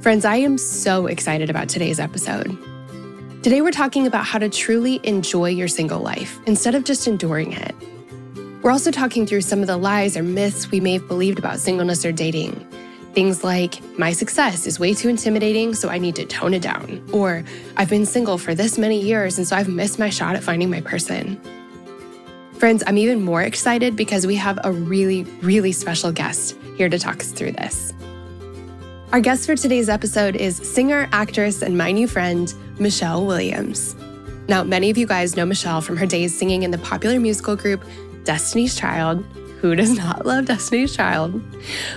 Friends, I am so excited about today's episode. Today, we're talking about how to truly enjoy your single life instead of just enduring it. We're also talking through some of the lies or myths we may have believed about singleness or dating. Things like, my success is way too intimidating, so I need to tone it down. Or, I've been single for this many years, and so I've missed my shot at finding my person. Friends, I'm even more excited because we have a really, really special guest here to talk us through this. Our guest for today's episode is singer, actress, and my new friend, Michelle Williams. Now, many of you guys know Michelle from her days singing in the popular musical group Destiny's Child. Who does not love Destiny's Child?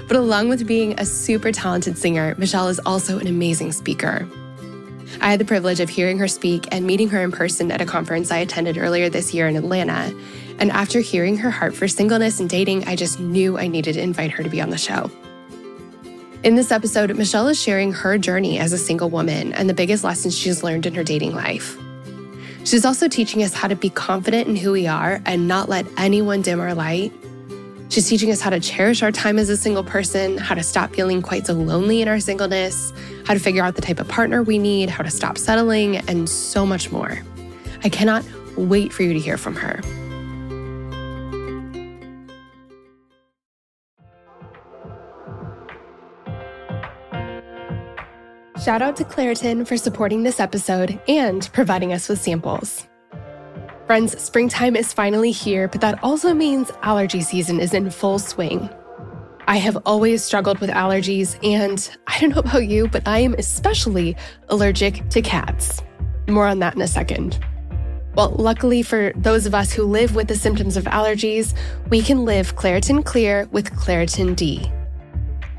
But along with being a super talented singer, Michelle is also an amazing speaker. I had the privilege of hearing her speak and meeting her in person at a conference I attended earlier this year in Atlanta. And after hearing her heart for singleness and dating, I just knew I needed to invite her to be on the show. In this episode, Michelle is sharing her journey as a single woman and the biggest lessons she's learned in her dating life. She's also teaching us how to be confident in who we are and not let anyone dim our light. She's teaching us how to cherish our time as a single person, how to stop feeling quite so lonely in our singleness, how to figure out the type of partner we need, how to stop settling, and so much more. I cannot wait for you to hear from her. Shout out to Claritin for supporting this episode and providing us with samples. Friends, springtime is finally here, but that also means allergy season is in full swing. I have always struggled with allergies, and I don't know about you, but I am especially allergic to cats. More on that in a second. Well, luckily for those of us who live with the symptoms of allergies, we can live Claritin Clear with Claritin D.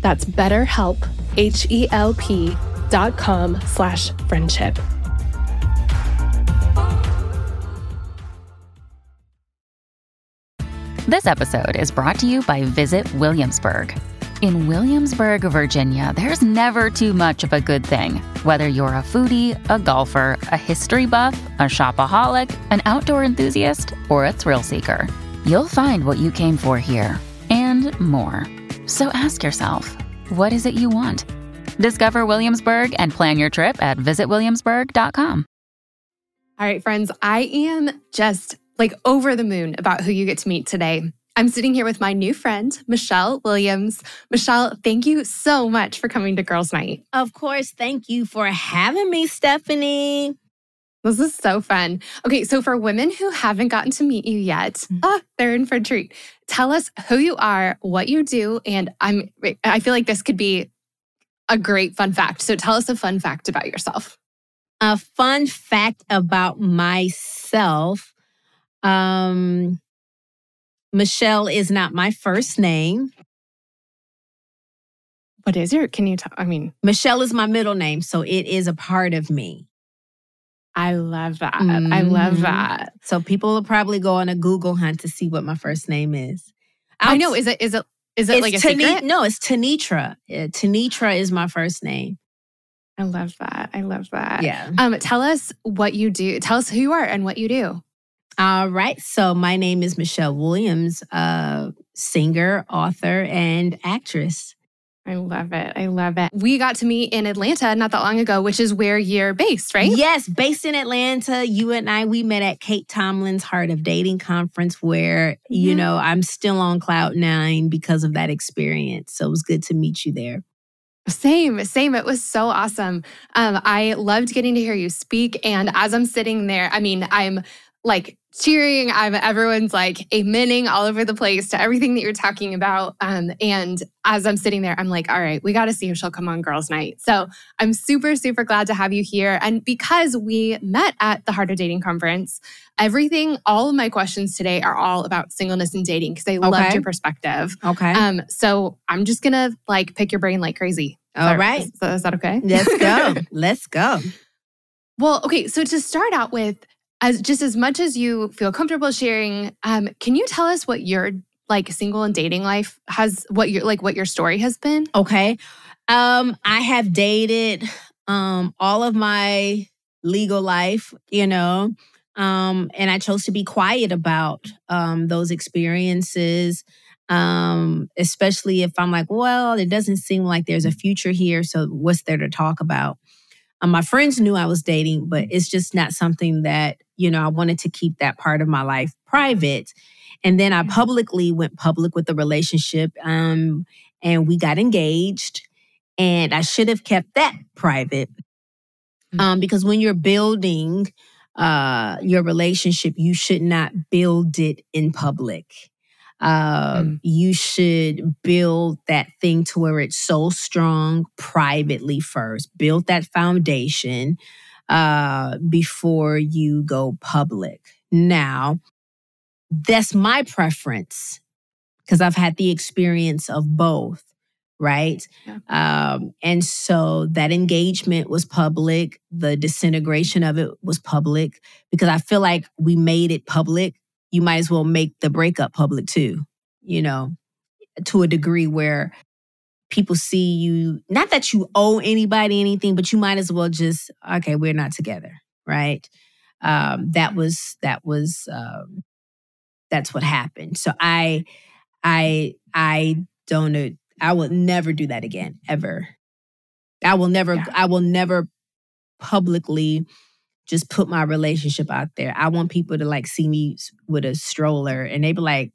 That's betterhelp, H-E-L-P dot com slash friendship. This episode is brought to you by Visit Williamsburg. In Williamsburg, Virginia, there's never too much of a good thing. Whether you're a foodie, a golfer, a history buff, a shopaholic, an outdoor enthusiast, or a thrill seeker, you'll find what you came for here and more. So ask yourself, what is it you want? Discover Williamsburg and plan your trip at visitwilliamsburg.com. All right, friends, I am just like over the moon about who you get to meet today. I'm sitting here with my new friend, Michelle Williams. Michelle, thank you so much for coming to Girls Night. Of course. Thank you for having me, Stephanie. This is so fun. Okay, so for women who haven't gotten to meet you yet, mm-hmm. ah, they're in for a treat. Tell us who you are, what you do, and I'm I feel like this could be a great fun fact. So tell us a fun fact about yourself. A fun fact about myself. Um Michelle is not my first name. What is your, can you tell? I mean, Michelle is my middle name, so it is a part of me. I love that. Mm-hmm. I love mm-hmm. that. So people will probably go on a Google hunt to see what my first name is. I'll, i know. Is it, is it, is it like a Tani- secret? No, it's Tenitra. Yeah, Tenitra is my first name. I love that. I love that. Yeah. Um, tell us what you do. Tell us who you are and what you do. All right. So my name is Michelle Williams, uh, singer, author, and actress. I love it. I love it. We got to meet in Atlanta not that long ago, which is where you're based, right? Yes, based in Atlanta. You and I, we met at Kate Tomlin's Heart of Dating conference, where, yeah. you know, I'm still on cloud nine because of that experience. So it was good to meet you there. Same, same. It was so awesome. Um, I loved getting to hear you speak. And as I'm sitting there, I mean, I'm like cheering. I'm everyone's like amening all over the place to everything that you're talking about. Um, and as I'm sitting there, I'm like, all right, we got to see if she'll come on girls' night. So I'm super, super glad to have you here. And because we met at the Heart of Dating conference, everything, all of my questions today are all about singleness and dating because I okay. loved your perspective. Okay. Um, so I'm just gonna like pick your brain like crazy. All right. Is, is that okay? Let's go. Let's go. Well, okay. So to start out with, as just as much as you feel comfortable sharing, um, can you tell us what your like single and dating life has what your like what your story has been? Okay. Um, I have dated um all of my legal life, you know. Um, and I chose to be quiet about um those experiences. Um, especially if I'm like, well, it doesn't seem like there's a future here. So what's there to talk about? Um, my friends knew I was dating, but it's just not something that you know, I wanted to keep that part of my life private. And then I publicly went public with the relationship um, and we got engaged. And I should have kept that private mm. um, because when you're building uh, your relationship, you should not build it in public. Uh, mm. You should build that thing to where it's so strong privately first. Build that foundation uh, before you go public. Now, that's my preference because I've had the experience of both. right? Yeah. Um, and so that engagement was public. The disintegration of it was public because I feel like we made it public. You might as well make the breakup public too, you know, to a degree where people see you, not that you owe anybody anything, but you might as well just, okay, we're not together, right? Um, that was, that was, um, that's what happened. So I, I, I don't I will never do that again, ever. I will never, yeah. I will never publicly just put my relationship out there. I want people to like see me with a stroller and they be like,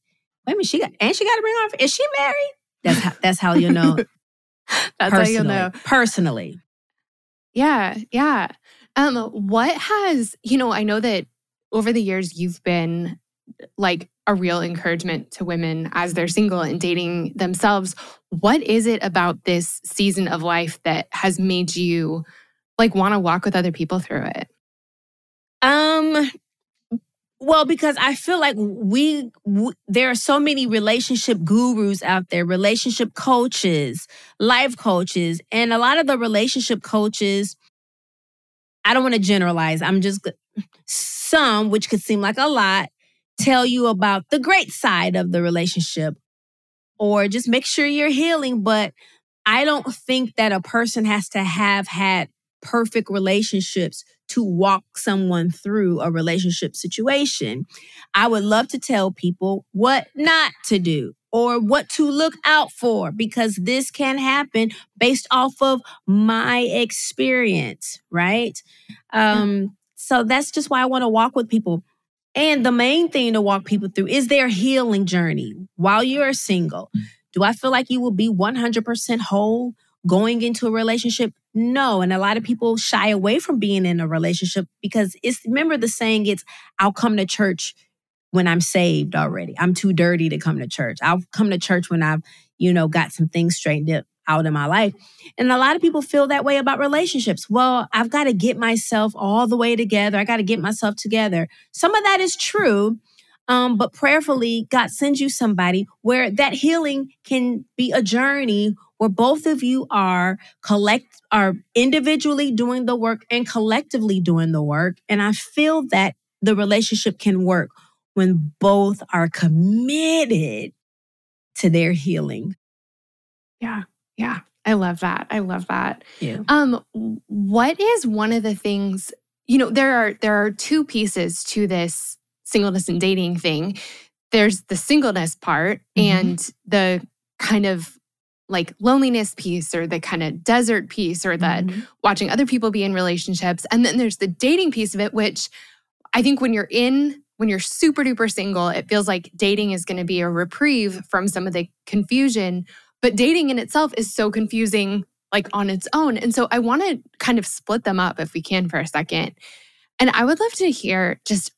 wait a minute, she got, and she got to bring off, is she married? That's how, that's how you know. that's how you know. Personally. Yeah. Yeah. Um, what has, you know, I know that over the years you've been like a real encouragement to women as they're single and dating themselves. What is it about this season of life that has made you like want to walk with other people through it? Um well, because I feel like we, we, there are so many relationship gurus out there, relationship coaches, life coaches, and a lot of the relationship coaches I don't want to generalize. I'm just some which could seem like a lot tell you about the great side of the relationship or just make sure you're healing. But I don't think that a person has to have had perfect relationships to walk someone through a relationship situation. I would love to tell people what not to do or what to look out for because this can happen based off of my experience, right? Um, so that's just why I want to walk with people. And the main thing to walk people through is their healing journey while you're single. Mm. Do I feel like you will be 100% whole going into a relationship? No. And a lot of people shy away from being in a relationship because it's, remember the saying, it's, I'll come to church when I'm saved already. I'm too dirty to come to church. I'll come to church when I've, you know, got some things straightened out in my life. And a lot of people feel that way about relationships. Well, I've got to get myself all the way together. I got to get myself together. Some of that is true. Um, but prayerfully, God sends you somebody where that healing can be a journey where both of you are collect are individually doing the work and collectively doing the work. And I feel that the relationship can work when both are committed to their healing. Yeah. Yeah. I love that. I love that. Yeah. Um, what is one of the things, you know, there are there are two pieces to this singleness and dating thing. There's the singleness part mm-hmm. and the kind of like loneliness piece or the kind of desert piece or the mm-hmm. watching other people be in relationships. And then there's the dating piece of it, which I think when you're in when you're super duper single, it feels like dating is going to be a reprieve from some of the confusion but dating in itself is so confusing, like on its own. And so I want to kind of split them up if we can for a second. And I would love to hear just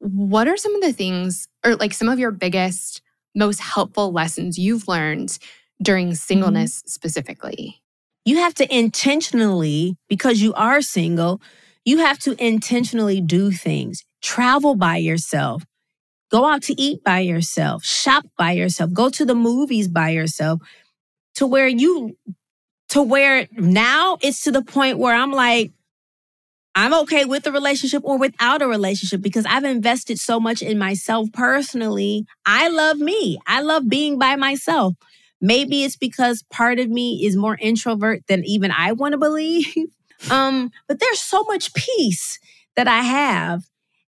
what are some of the things, or like some of your biggest, most helpful lessons you've learned during mm-hmm. singleness mm-hmm. specifically? You have to intentionally, because you are single, you have to intentionally do things. Travel by yourself. Go out to eat by yourself, shop by yourself, go to the movies by yourself to where you, to where now it's to the point where I'm like, I'm okay with the relationship or without a relationship because I've invested so much in myself personally. I love me. I love being by myself. Maybe it's because part of me is more introvert than even I want to believe. um, but there's so much peace that I have.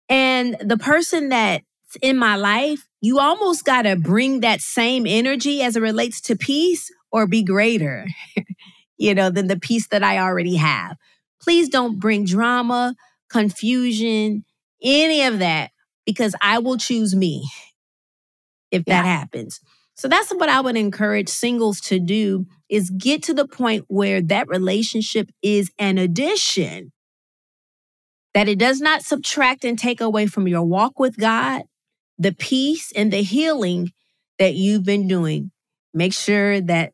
And the person that's in my life, you almost got to bring that same energy as it relates to peace or be greater, you know, than the peace that I already have. Please don't bring drama, confusion, any of that, because I will choose me if yeah. that happens. So that's what I would encourage singles to do is get to the point where that relationship is an addition that it does not subtract and take away from your walk with God, the peace and the healing that you've been doing. Make sure that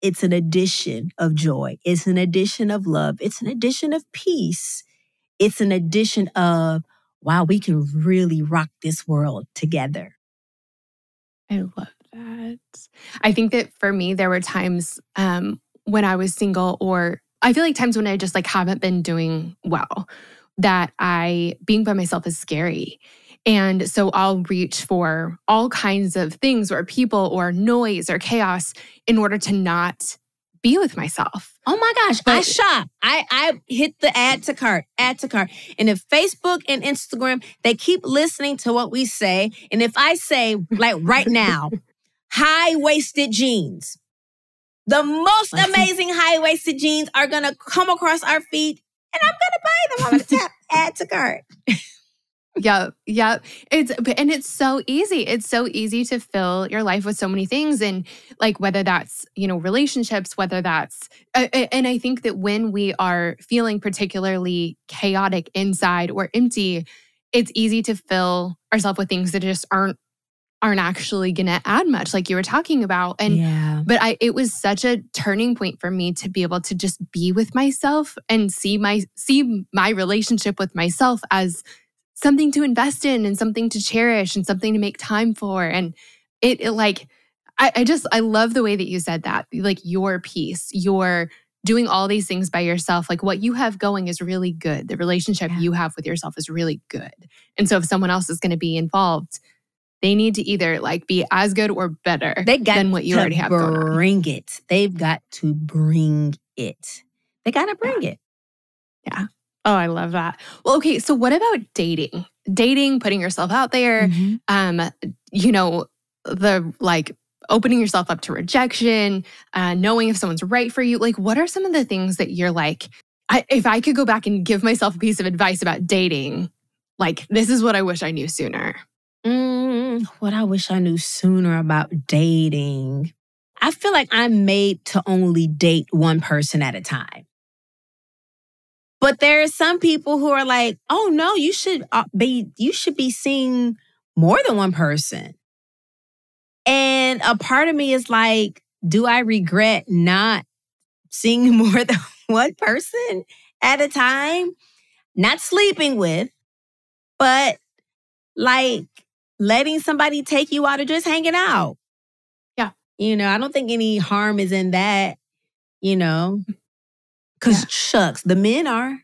it's an addition of joy. It's an addition of love. It's an addition of peace. It's an addition of, wow, we can really rock this world together. I love that. I think that for me, there were times um, when I was single, or I feel like times when I just like haven't been doing well, that I being by myself is scary. And so I'll reach for all kinds of things or people or noise or chaos in order to not be with myself. Oh my gosh, but, I shop. I I hit the add to cart, add to cart. And if Facebook and Instagram, they keep listening to what we say, and if I say like right now, high-waisted jeans, the most amazing high-waisted jeans are gonna come across our feet, and I'm gonna buy them. I'm gonna tap add to cart. Yep. Yep. It's and it's so easy. It's so easy to fill your life with so many things and like whether that's, you know, relationships, whether that's uh, and I think that when we are feeling particularly chaotic inside or empty, it's easy to fill ourselves with things that just aren't aren't actually going to add much like you were talking about and yeah. but i it was such a turning point for me to be able to just be with myself and see my see my relationship with myself as something to invest in and something to cherish and something to make time for. And it, it like, I, I just, I love the way that you said that. Like your peace, your doing all these things by yourself, like what you have going is really good. The relationship yeah. you have with yourself is really good. And so if someone else is going to be involved, they need to either like be as good or better they got than what you already have bring it. They've got to bring it. They got to bring yeah. it. Yeah. Oh, I love that. Well, okay. So, what about dating? Dating, putting yourself out there, mm-hmm. um, you know, the like opening yourself up to rejection, uh, knowing if someone's right for you. Like, what are some of the things that you're like, I, if I could go back and give myself a piece of advice about dating, like, this is what I wish I knew sooner? Mm, what I wish I knew sooner about dating. I feel like I'm made to only date one person at a time. But there are some people who are like, "Oh no, you should uh, be you should be seeing more than one person." And a part of me is like, do I regret not seeing more than one person at a time? Not sleeping with, but like letting somebody take you out or just hanging out. Yeah. You know, I don't think any harm is in that, you know. Cause yeah. shucks, the men are.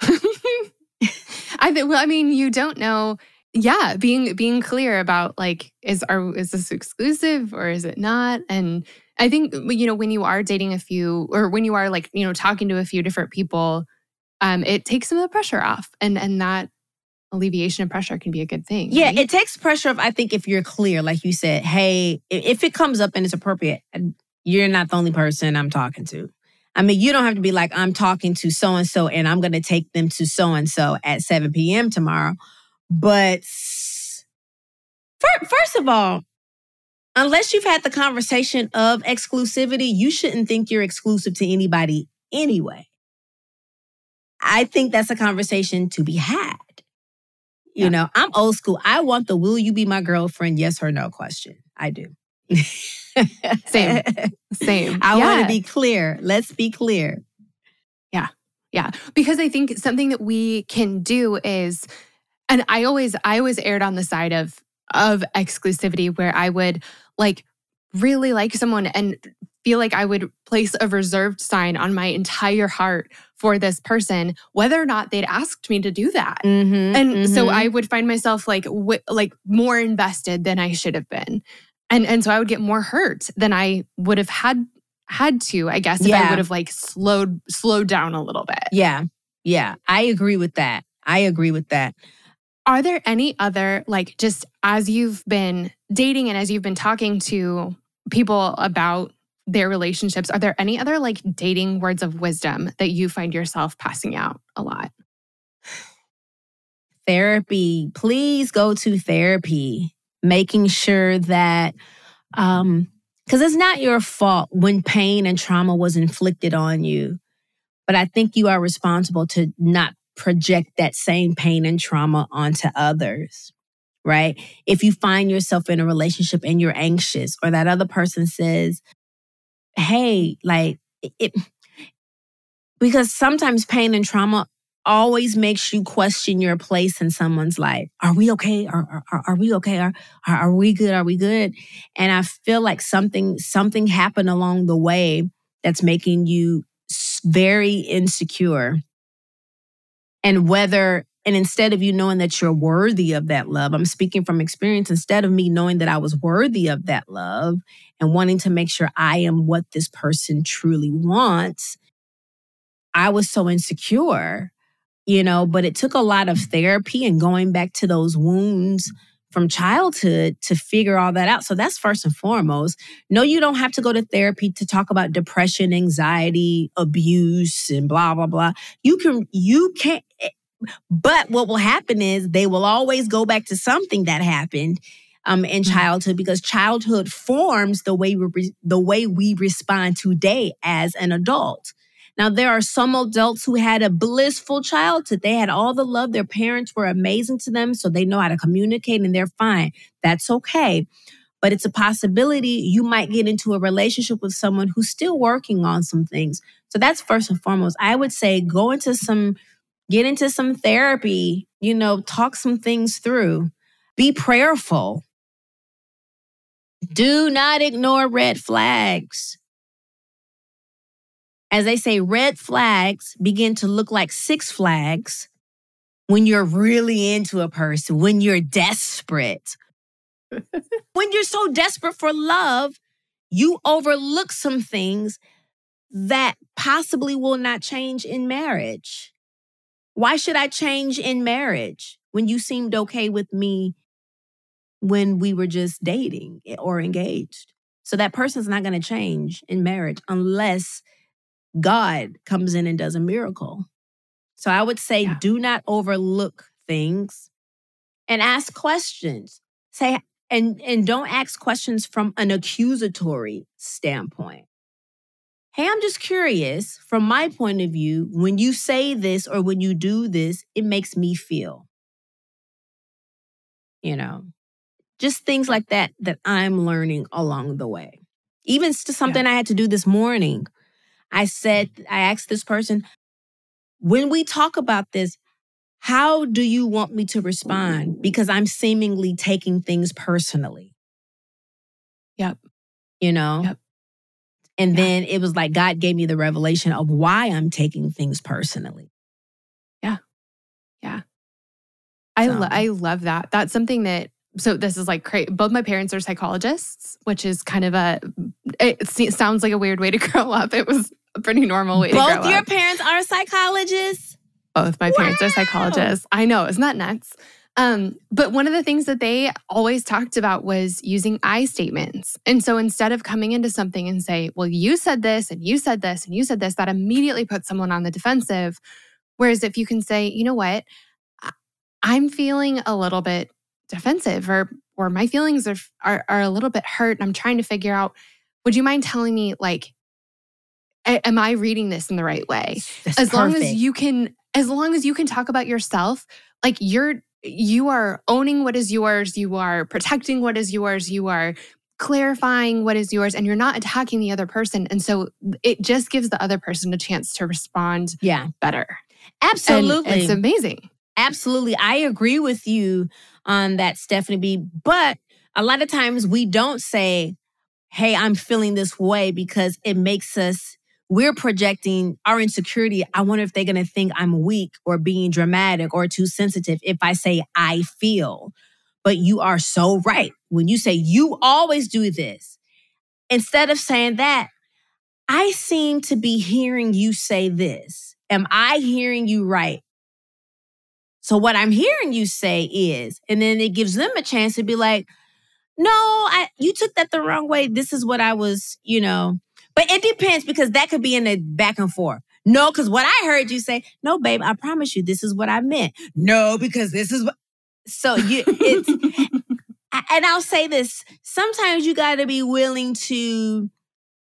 I think. Well, I mean, you don't know. Yeah, being being clear about like is are is this exclusive or is it not? And I think you know when you are dating a few or when you are like you know talking to a few different people, um, it takes some of the pressure off, and and that alleviation of pressure can be a good thing. Yeah, right? it takes pressure off. I think if you're clear, like you said, hey, if it comes up and it's appropriate, you're not the only person I'm talking to. I mean, you don't have to be like, I'm talking to so and so and I'm going to take them to so and so at 7 p.m. tomorrow. But first of all, unless you've had the conversation of exclusivity, you shouldn't think you're exclusive to anybody anyway. I think that's a conversation to be had. You yeah. know, I'm old school. I want the will you be my girlfriend, yes or no question. I do. Same. Same. I yeah. want to be clear. Let's be clear. Yeah. Yeah. Because I think something that we can do is and I always I always aired on the side of of exclusivity where I would like really like someone and feel like I would place a reserved sign on my entire heart for this person, whether or not they'd asked me to do that. Mm-hmm, and mm-hmm. so I would find myself like w- like more invested than I should have been and and so I would get more hurt than I would have had had to, I guess, if yeah. I would have like slowed slowed down a little bit. Yeah. Yeah. I agree with that. I agree with that. Are there any other like just as you've been dating and as you've been talking to people about their relationships, are there any other like dating words of wisdom that you find yourself passing out a lot? Therapy. Please go to therapy making sure that um because it's not your fault when pain and trauma was inflicted on you but i think you are responsible to not project that same pain and trauma onto others right if you find yourself in a relationship and you're anxious or that other person says hey like it because sometimes pain and trauma always makes you question your place in someone's life. Are we okay? Are, are, are we okay? Are, are, are we good? Are we good? And I feel like something, something happened along the way that's making you very insecure. And whether, and instead of you knowing that you're worthy of that love, I'm speaking from experience, instead of me knowing that I was worthy of that love and wanting to make sure I am what this person truly wants, I was so insecure, you know, but it took a lot of therapy and going back to those wounds from childhood to figure all that out. So that's first and foremost. No, you don't have to go to therapy to talk about depression, anxiety, abuse, and blah, blah, blah. You can, you can, eh, but what will happen is they will always go back to something that happened um, in mm-hmm. childhood because childhood forms the way we the way we respond today as an adult. Now, there are some adults who had a blissful childhood. They had all the love. Their parents were amazing to them, so they know how to communicate and they're fine. That's okay. But it's a possibility you might get into a relationship with someone who's still working on some things. So that's first and foremost. I would say go into some, get into some therapy, you know, talk some things through. Be prayerful. Do not ignore red flags as they say, red flags begin to look like six flags when you're really into a person, when you're desperate. when you're so desperate for love, you overlook some things that possibly will not change in marriage. Why should I change in marriage when you seemed okay with me when we were just dating eh, or engaged? So that person's not going to change in marriage unless God comes in and does a miracle. So I would say yeah. do not overlook things and ask questions. Say and and don't ask questions from an accusatory standpoint. Hey, I'm just curious from my point of view, when you say this or when you do this, it makes me feel. You know, just things like that that I'm learning along the way. Even something yeah. I had to do this morning I said, mm. I asked this person, when we talk about this, how do you want me to respond? Because I'm seemingly taking things personally. Yep. You know? Yep. And yeah. then it was like God gave me the revelation of why I'm taking things personally. Yeah. Yeah. I, so. lo- I love that. That's something that so this is like crazy. Both my parents are psychologists, which is kind of a. It sounds like a weird way to grow up. It was a pretty normal way Both your up. parents are psychologists? Both my wow. parents are psychologists. I know, isn't that nuts? Um, but one of the things that they always talked about was using I statements. And so instead of coming into something and say, well, you said this and you said this and you said this, that immediately puts someone on the defensive. Whereas if you can say, you know what, I'm feeling a little bit defensive or or my feelings are, are, are a little bit hurt and I'm trying to figure out, would you mind telling me like am I reading this in the right way? That's as perfect. long as you can, as long as you can talk about yourself, like you're, you are owning what is yours, you are protecting what is yours, you are clarifying what is yours, and you're not attacking the other person. And so it just gives the other person a chance to respond yeah. better. Absolutely. And it's amazing. Absolutely. I agree with you on that, Stephanie B. But a lot of times we don't say, hey, I'm feeling this way because it makes us we're projecting our insecurity. I wonder if they're going to think I'm weak or being dramatic or too sensitive if I say I feel. But you are so right. When you say you always do this, instead of saying that, I seem to be hearing you say this. Am I hearing you right? So, what I'm hearing you say is, and then it gives them a chance to be like, no, I, you took that the wrong way. This is what I was, you know, but it depends because that could be in the back and forth. No, because what I heard you say, no, babe, I promise you, this is what I meant. No, because this is what. So you, it's, and I'll say this: sometimes you got to be willing to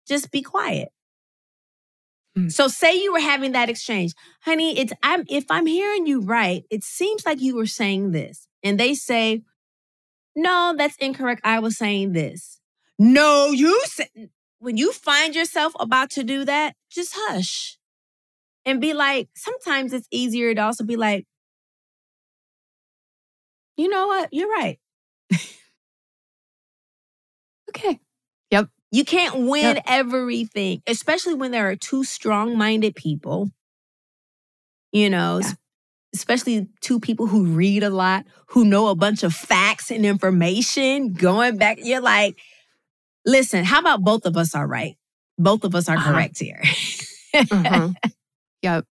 just be quiet. Mm. So say you were having that exchange, honey. It's I'm if I'm hearing you right, it seems like you were saying this, and they say, no, that's incorrect. I was saying this. No, you said when you find yourself about to do that, just hush and be like, sometimes it's easier to also be like, you know what? You're right. okay. Yep. You can't win yep. everything, especially when there are two strong minded people, you know, yeah. especially two people who read a lot, who know a bunch of facts and information going back. You're like, listen, how about both of us are right? Both of us are uh-huh. correct here. uh-huh. Yep.